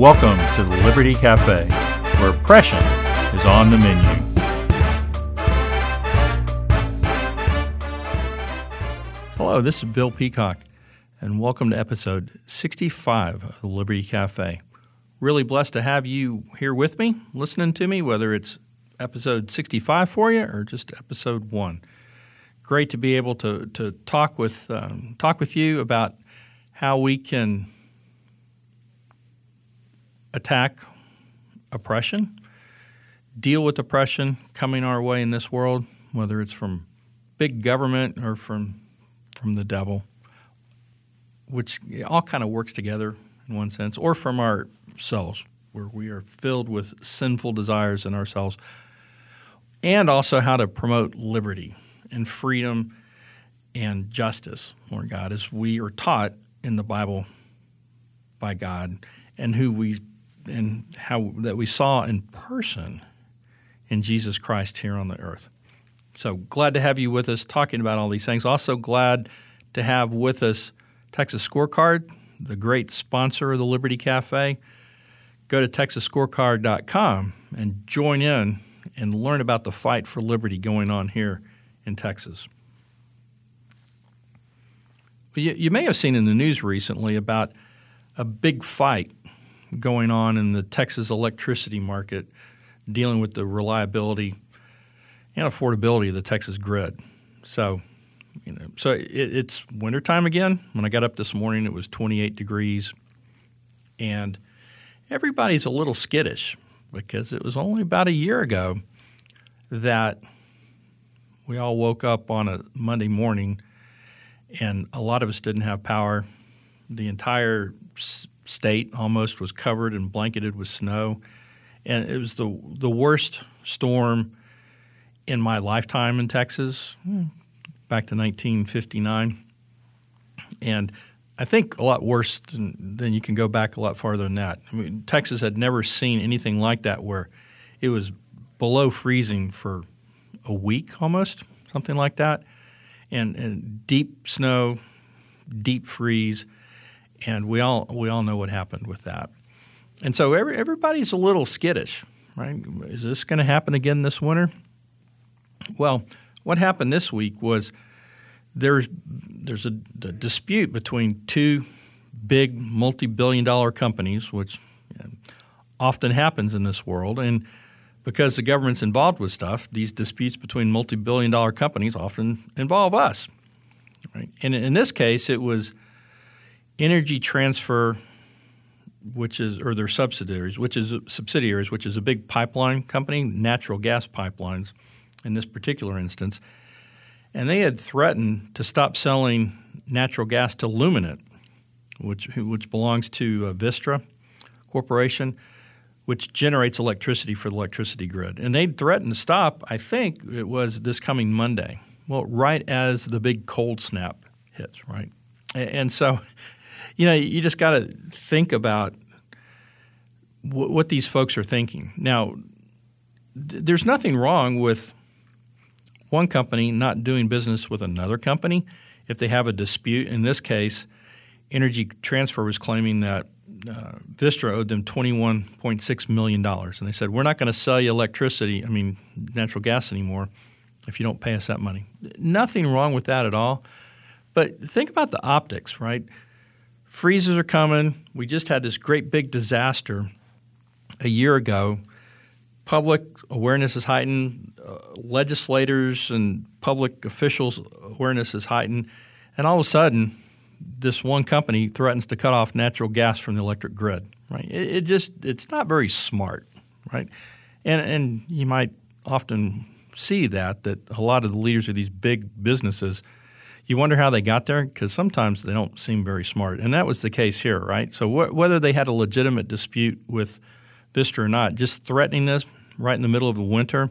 Welcome to the Liberty Cafe, where oppression is on the menu. Hello, this is Bill Peacock, and welcome to episode 65 of the Liberty Cafe. Really blessed to have you here with me, listening to me, whether it's episode 65 for you or just episode one. Great to be able to, to talk with um, talk with you about how we can attack oppression, deal with oppression coming our way in this world, whether it's from big government or from from the devil, which all kind of works together in one sense, or from ourselves, where we are filled with sinful desires in ourselves, and also how to promote liberty and freedom and justice, Lord God, as we are taught in the Bible by God, and who we and how that we saw in person in Jesus Christ here on the earth. So glad to have you with us talking about all these things. Also glad to have with us Texas Scorecard, the great sponsor of the Liberty Cafe. Go to texasscorecard.com and join in and learn about the fight for liberty going on here in Texas. You, may have seen in the news recently about a big fight going on in the Texas electricity market dealing with the reliability and affordability of the Texas grid. So, you know, so it, it's wintertime again. When I got up this morning, it was 28 degrees, and everybody's a little skittish because it was only about a year ago that we all woke up on a Monday morning and a lot of us didn't have power. The entire state almost was covered and blanketed with snow, and it was the the worst storm in my lifetime in Texas, back to 1959, and I think a lot worse than, than you can go back a lot farther than that. I mean, Texas had never seen anything like that where it was below freezing for a week almost, something like that, and, and deep snow, deep freeze and we all we all know what happened with that. And so every, everybody's a little skittish, right? Is this going to happen again this winter? Well, what happened this week was there's there's a, a dispute between two big multi-billion-dollar companies, which often happens in this world, and because the government's involved with stuff, these disputes between multi-billion-dollar companies often involve us. Right? And in this case, it was Energy Transfer, which is or their subsidiaries, which is subsidiaries, which is a big pipeline company, natural gas pipelines, in this particular instance, and they had threatened to stop selling natural gas to Luminant, which which belongs to uh, Vistra Corporation, which generates electricity for the electricity grid, and they threatened to stop. I think it was this coming Monday. Well, right as the big cold snap hits, right, and so you know, you just got to think about w- what these folks are thinking. Now, th- there's nothing wrong with one company not doing business with another company if they have a dispute. In this case, Energy Transfer was claiming that uh, Vistra owed them $21.6 million. And they said, We're not going to sell you electricity, I mean, natural gas anymore, if you don't pay us that money. Nothing wrong with that at all. But think about the optics, right? Freezes are coming. We just had this great big disaster a year ago. Public awareness is heightened, uh, legislators and public officials' awareness is heightened, and all of a sudden, this one company threatens to cut off natural gas from the electric grid. Right? It, it just it's not very smart, right? And and you might often see that that a lot of the leaders of these big businesses – you wonder how they got there because sometimes they don't seem very smart. And that was the case here, right? So wh- whether they had a legitimate dispute with Vistra or not, just threatening this right in the middle of the winter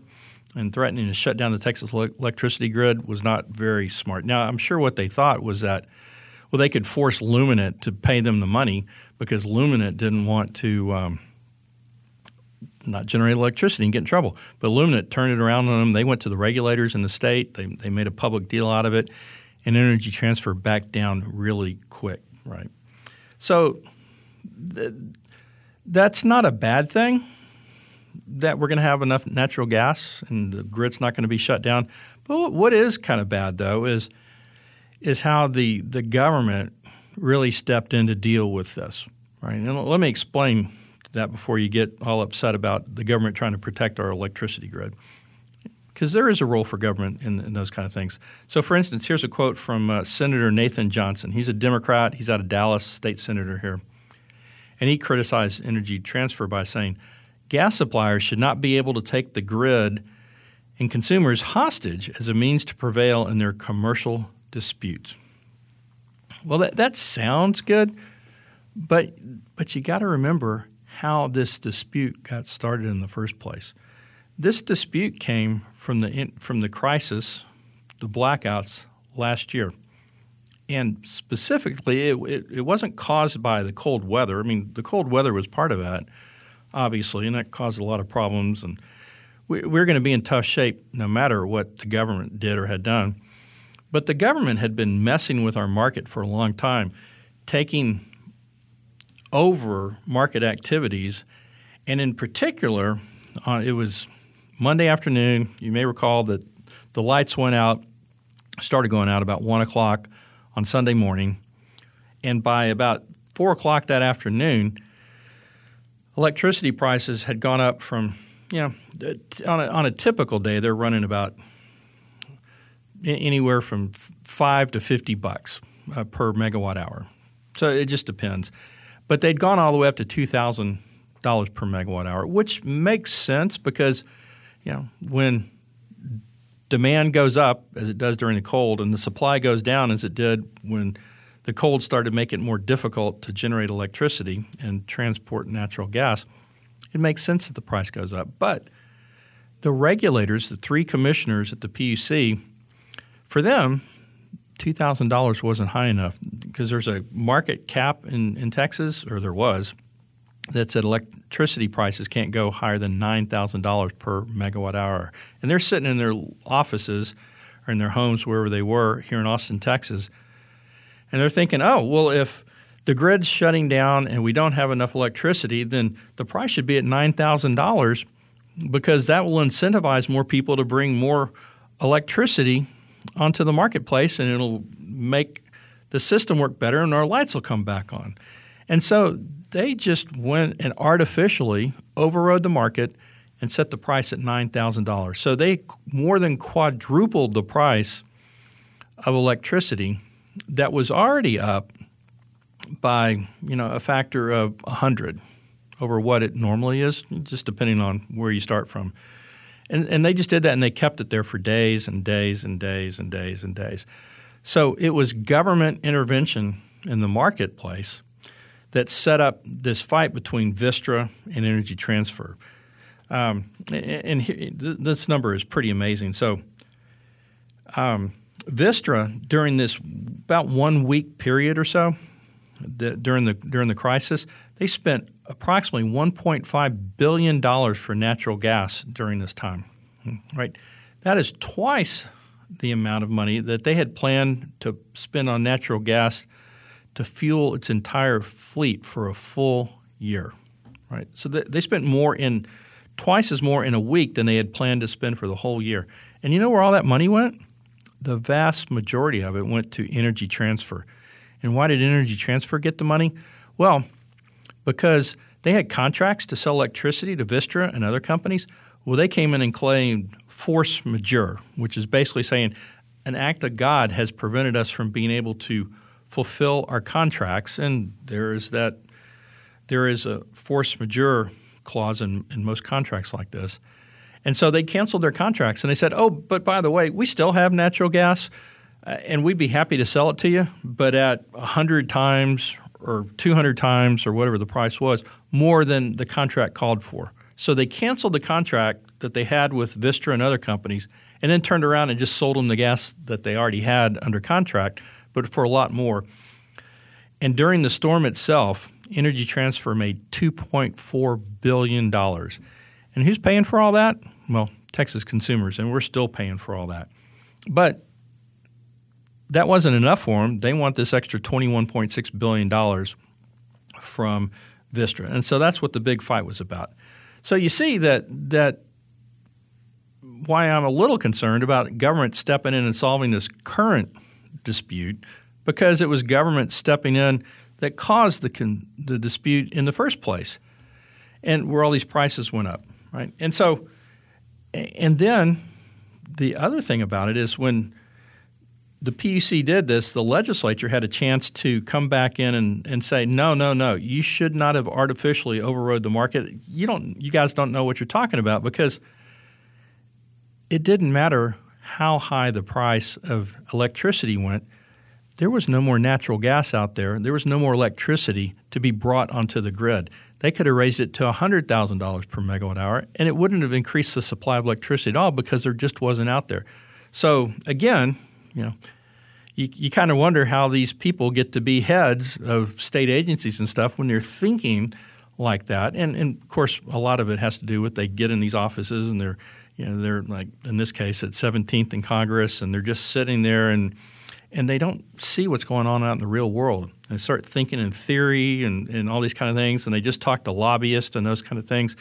and threatening to shut down the Texas electricity grid was not very smart. Now, I'm sure what they thought was that, well, they could force Luminant to pay them the money because Luminant didn't want to um, not generate electricity and get in trouble. But Luminant turned it around on them. They went to the regulators in the state. They, they made a public deal out of it and energy transfer back down really quick, right? So the, That's not a bad thing that we're going to have enough natural gas and the grid's not going to be shut down. But what is kind of bad though is is how the the government really stepped in to deal with this. Right, and let me explain that before you get all upset about the government trying to protect our electricity grid. Because there is a role for government in, in, those kind of things. So, for instance, here's a quote from uh, Senator Nathan Johnson. He's a Democrat. He's out of Dallas, state senator here. And he criticized energy transfer by saying, gas suppliers should not be able to take the grid and consumers hostage as a means to prevail in their commercial disputes. Well, that, that sounds good, but, but you got to remember how this dispute got started in the first place. This dispute came from the, from the crisis, the blackouts last year. And specifically, it, it, it wasn't caused by the cold weather. I mean, the cold weather was part of that, obviously, and that caused a lot of problems. And we, we're going to be in tough shape no matter what the government did or had done. But the government had been messing with our market for a long time, taking over market activities. And in particular, uh, it was Monday afternoon. You may recall that the lights went out, started going out about 1 o'clock on Sunday morning. And by about 4 o'clock that afternoon, electricity prices had gone up from, you know, on a, on a typical day, they're running about – anywhere from five to fifty bucks uh, per megawatt hour. So it just depends. But they'd gone all the way up to two thousand dollars per megawatt hour, which makes sense because you know when demand goes up as it does during the cold and the supply goes down as it did when the cold started to make it more difficult to generate electricity and transport natural gas, it makes sense that the price goes up. But the regulators, the three commissioners at the PUC, for them, two thousand dollars wasn't high enough because there's a market cap in, in Texas, or there was, that said electricity prices can't go higher than nine thousand dollars per megawatt hour. And they're sitting in their offices or in their homes wherever they were here in Austin, Texas, and they're thinking, oh, well, if the grid's shutting down and we don't have enough electricity, then the price should be at nine thousand dollars because that will incentivize more people to bring more electricity onto the marketplace and it'll make the system work better and our lights will come back on. And so they just went and artificially overrode the market and set the price at $9,000. So they more than quadrupled the price of electricity that was already up by, you know, a factor of 100 over what it normally is, just depending on where you start from. And, and they just did that and they kept it there for days and days and days and days and days. So it was government intervention in the marketplace that set up this fight between Vistra and Energy Transfer. Um, and, this number is pretty amazing. So um, Vistra, during this about one week period or so, the, during the during the crisis, they spent approximately 1.5 billion dollars for natural gas during this time. Right, that is twice the amount of money that they had planned to spend on natural gas to fuel its entire fleet for a full year. Right, so they spent more in twice as more in a week than they had planned to spend for the whole year. And you know where all that money went? The vast majority of it went to energy transfer. And why did Energy Transfer get the money? Well, because they had contracts to sell electricity to Vistra and other companies. Well, they came in and claimed force majeure, which is basically saying an act of God has prevented us from being able to fulfill our contracts. And there is that there is a force majeure clause in, in most contracts like this. And so they canceled their contracts and they said, oh, but by the way, we still have natural gas uh, and we'd be happy to sell it to you, but at 100 times or 200 times or whatever the price was, more than the contract called for. So they canceled the contract that they had with Vistra and other companies and then turned around and just sold them the gas that they already had under contract, but for a lot more. And during the storm itself, Energy Transfer made $2.4 billion. And who's paying for all that? Well, Texas consumers, and we're still paying for all that. But that wasn't enough for them. They want this extra $21.6 billion from Vistra. And so that's what the big fight was about. So you see that that why I'm a little concerned about government stepping in and solving this current dispute because it was government stepping in that caused the con- the dispute in the first place, and where all these prices went up, right? And so, and then the other thing about it is when the PUC did this, the legislature had a chance to come back in and, and say, no, no, no, you should not have artificially overrode the market. You don't, you guys don't know what you're talking about because it didn't matter how high the price of electricity went. There was no more natural gas out there. There was no more electricity to be brought onto the grid. They could have raised it to $100,000 per megawatt hour, and it wouldn't have increased the supply of electricity at all because there just wasn't out there. So again, you know, you, you kind of wonder how these people get to be heads of state agencies and stuff when they're thinking like that. And, and of course, a lot of it has to do with they get in these offices and they're, you know, they're like in this case at 17th in Congress, and they're just sitting there and and they don't see what's going on out in the real world. They start thinking in theory and, and all these kind of things, and they just talk to lobbyists and those kind of things.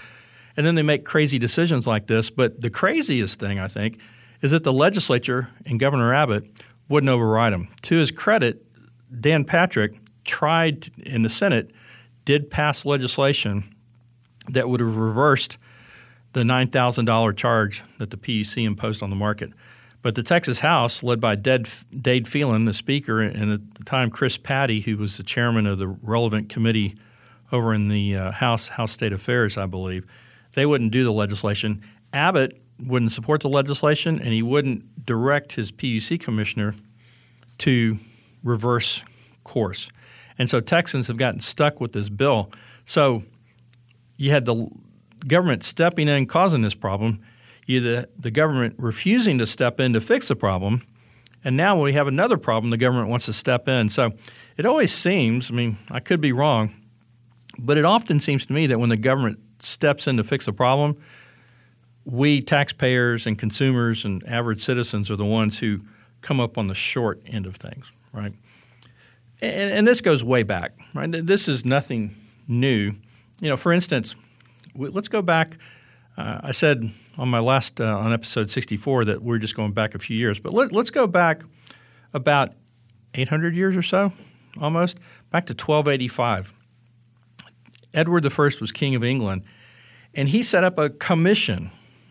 And then they make crazy decisions like this. But the craziest thing, I think, is that the legislature and Governor Abbott wouldn't override them. To his credit, Dan Patrick tried in the Senate, did pass legislation that would have reversed the $9,000 charge that the PUC imposed on the market. But the Texas House, led by Dade, Phelan, the Speaker, and at the time Chris Paddie, who was the chairman of the relevant committee over in the uh, House House State Affairs, I believe, they wouldn't do the legislation. Abbott wouldn't support the legislation, and he wouldn't direct his PUC commissioner to reverse course. And so Texans have gotten stuck with this bill. So you had the government stepping in causing this problem, the, the government refusing to step in to fix the problem, and now we have another problem, the government wants to step in. So it always seems, I mean, I could be wrong, but it often seems to me that when the government steps in to fix a problem – we taxpayers and consumers and average citizens are the ones who come up on the short end of things, right? And, and this goes way back, right? This is nothing new. You know, for instance, let's go back. Uh, I said on my last uh, on episode 64 that we're just going back a few years, but let, let's go back about 800 years or so, almost back to 1285. Edward I was king of England, and he set up a commission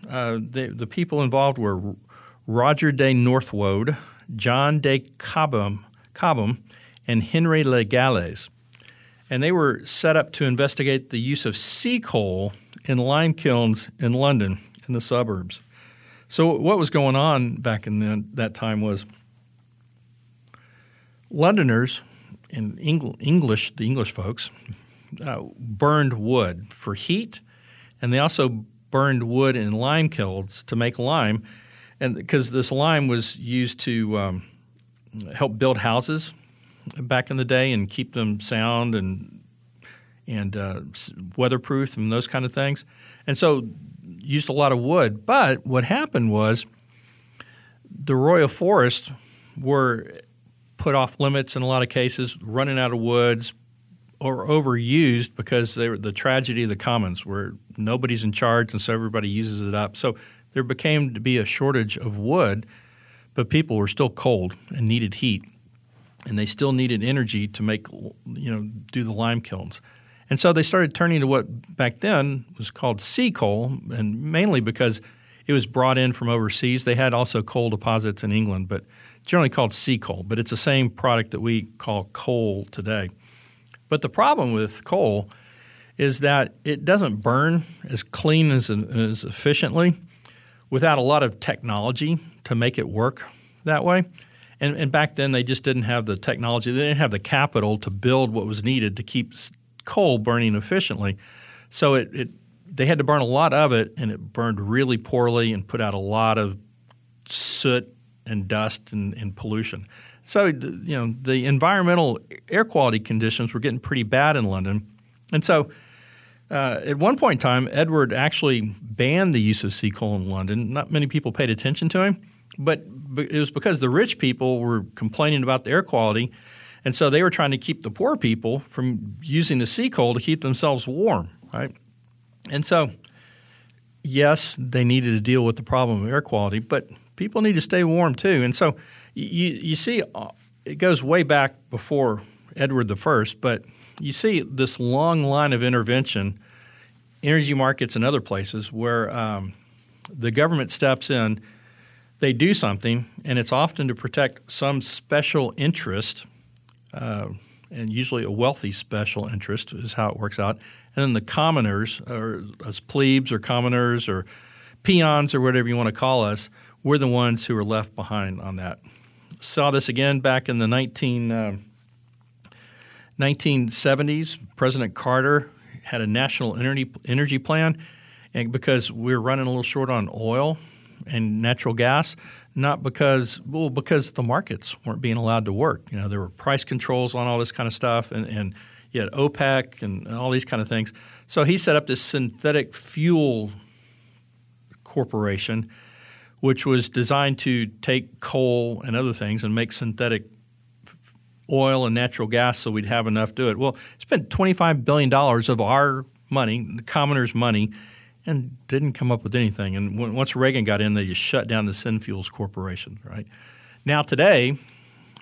uh, the, the people involved were Roger de Northwode, John de Cobham, Cobham and Henry Le Galles. And they were set up to investigate the use of sea coal in lime kilns in London, in the suburbs. So, what was going on back in the, that time was Londoners and English, the English folks, uh, burned wood for heat, and they also burned wood in lime kilns to make lime, and because this lime was used to um, help build houses back in the day and keep them sound and and uh, weatherproof and those kind of things, and so used a lot of wood. But what happened was the royal forests were put off limits in a lot of cases, running out of woods, or overused because they were the tragedy of the commons where nobody's in charge and so everybody uses it up. So there became to be a shortage of wood, but people were still cold and needed heat. And they still needed energy to make you know do the lime kilns. And so they started turning to what back then was called sea coal, and mainly because it was brought in from overseas. They had also coal deposits in England, but generally called sea coal. But it's the same product that we call coal today. But the problem with coal is that it doesn't burn as clean as, as efficiently without a lot of technology to make it work that way. And, and, back then, they just didn't have the technology. They didn't have the capital to build what was needed to keep coal burning efficiently. So it, it, they had to burn a lot of it, and it burned really poorly and put out a lot of soot and dust and, and pollution. So, you know, the environmental air quality conditions were getting pretty bad in London. And so, uh, at one point in time, Edward actually banned the use of sea coal in London. Not many people paid attention to him, but it was because the rich people were complaining about the air quality. And so they were trying to keep the poor people from using the sea coal to keep themselves warm, right? And so, yes, they needed to deal with the problem of air quality, but people need to stay warm too. And so you, you see, uh, it goes way back before Edward I, but you see this long line of intervention, energy markets and other places where um, the government steps in, they do something, and it's often to protect some special interest, uh, and usually a wealthy special interest is how it works out. And then the commoners, or as plebes or commoners or peons or whatever you want to call us, we're the ones who are left behind on that. Saw this again back in the 19, uh, 1970s. President Carter had a national energy, energy plan, and because we we're running a little short on oil and natural gas, not because well because the markets weren't being allowed to work. You know there were price controls on all this kind of stuff, and, and you had OPEC and all these kind of things. So he set up this synthetic fuel corporation which was designed to take coal and other things and make synthetic oil and natural gas so we'd have enough to do it. Well, spent $25 billion of our money, the commoners' money, and didn't come up with anything. And once Reagan got in, they shut down the Synfuels Corporation, right? Now, today,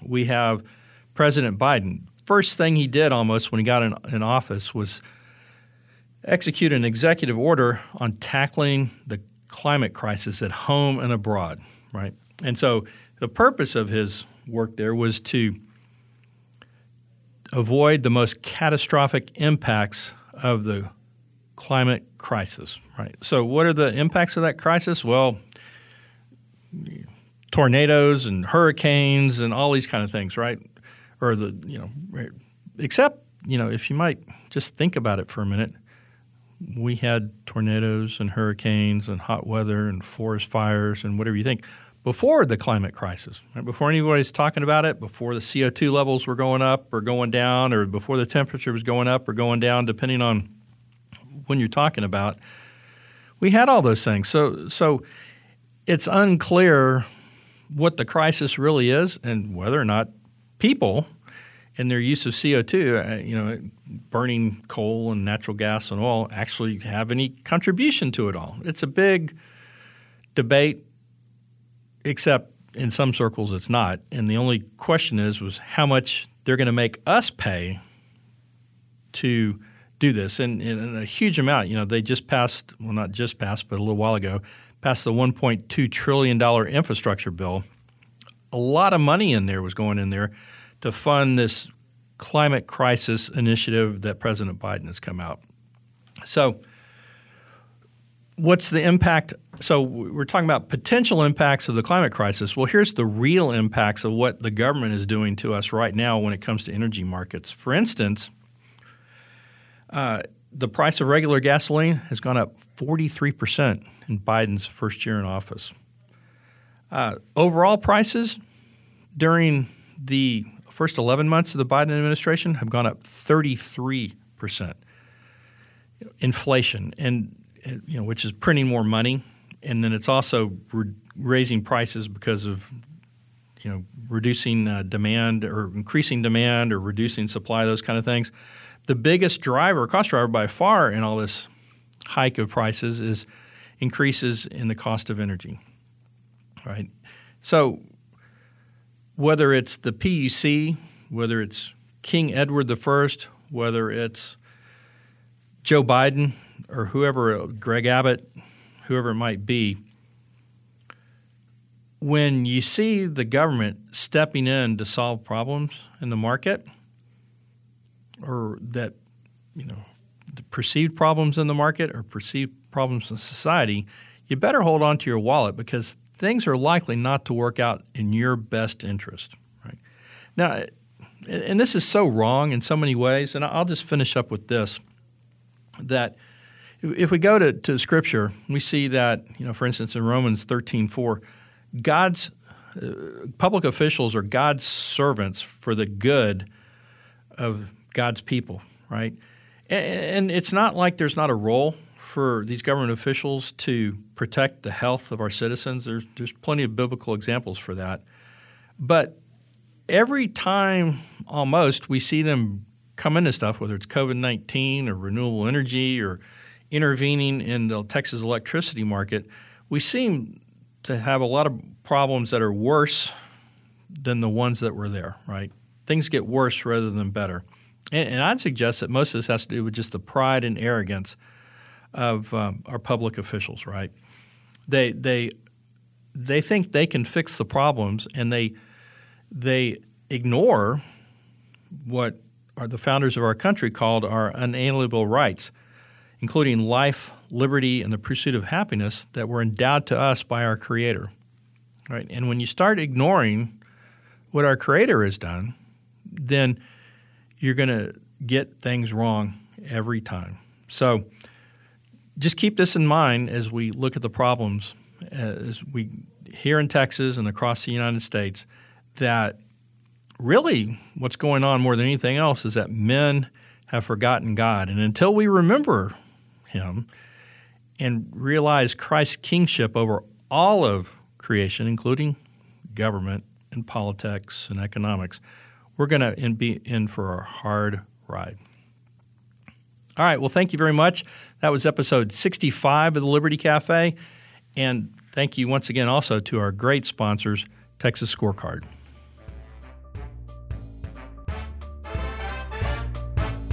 we have President Biden. First thing he did almost when he got in, in office was execute an executive order on tackling the climate crisis at home and abroad, right? And so the purpose of his work there was to avoid the most catastrophic impacts of the climate crisis, right? So what are the impacts of that crisis? Well, tornadoes and hurricanes and all these kind of things, right? Or the, you know, except, you know, if you might just think about it for a minute – we had tornadoes and hurricanes and hot weather and forest fires and whatever you think before the climate crisis, right? before anybody's talking about it, before the CO2 levels were going up or going down, or before the temperature was going up or going down, depending on when you're talking about. We had all those things. So, so it's unclear what the crisis really is and whether or not people and their use of CO2, uh, you know, burning coal and natural gas and oil actually have any contribution to it all. It's a big debate, except in some circles it's not. And the only question is was how much they're going to make us pay to do this, and, and, a huge amount. You know, they just passed, well, not just passed, but a little while ago, passed the 1.2 trillion dollar infrastructure bill. A lot of money in there was going in there to fund this climate crisis initiative that President Biden has come out. So, what's the impact? So, we're talking about potential impacts of the climate crisis. Well, here's the real impacts of what the government is doing to us right now when it comes to energy markets. For instance, uh, the price of regular gasoline has gone up 43% in Biden's first year in office. Uh, overall prices during the first 11 months of the Biden administration have gone up 33 percent. Inflation, and you know, which is printing more money, and then it's also re- raising prices because of you know reducing uh, demand or increasing demand or reducing supply, those kind of things. The biggest driver, cost driver by far in all this hike of prices is increases in the cost of energy. Right. So whether it's the PUC, whether it's King Edward I, whether it's Joe Biden or whoever, Greg Abbott, whoever it might be, when you see the government stepping in to solve problems in the market or that, you know, the perceived problems in the market or perceived problems in society, you better hold on to your wallet because things are likely not to work out in your best interest. Right? Now, and this is so wrong in so many ways, and I'll just finish up with this that if we go to, to Scripture, we see that, you know, for instance, in Romans 13 4, God's uh, public officials are God's servants for the good of God's people, right? And, it's not like there's not a role for these government officials to protect the health of our citizens. There's, there's plenty of biblical examples for that. But every time almost we see them come into stuff, whether it's COVID 19 or renewable energy or intervening in the Texas electricity market, we seem to have a lot of problems that are worse than the ones that were there, right? Things get worse rather than better. And, and I'd suggest that most of this has to do with just the pride and arrogance of um, our public officials, right? They, they, they think they can fix the problems and they, they ignore what are the founders of our country called our unalienable rights, including life, liberty, and the pursuit of happiness that were endowed to us by our Creator. Right? And when you start ignoring what our Creator has done, then you're going to get things wrong every time. So just keep this in mind as we look at the problems uh, as we here in Texas and across the United States that really what's going on more than anything else is that men have forgotten God. And until we remember Him and realize Christ's kingship over all of creation, including government and politics and economics, we're going to be in for a hard ride. All right. Well, thank you very much. That was episode 65 of the Liberty Cafe. And thank you once again also to our great sponsors, Texas Scorecard.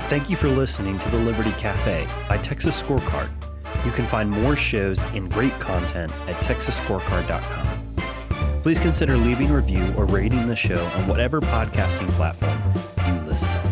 Thank you for listening to the Liberty Cafe by Texas Scorecard. You can find more shows and great content at texasscorecard.com. Please consider leaving a review or rating the show on whatever podcasting platform you listen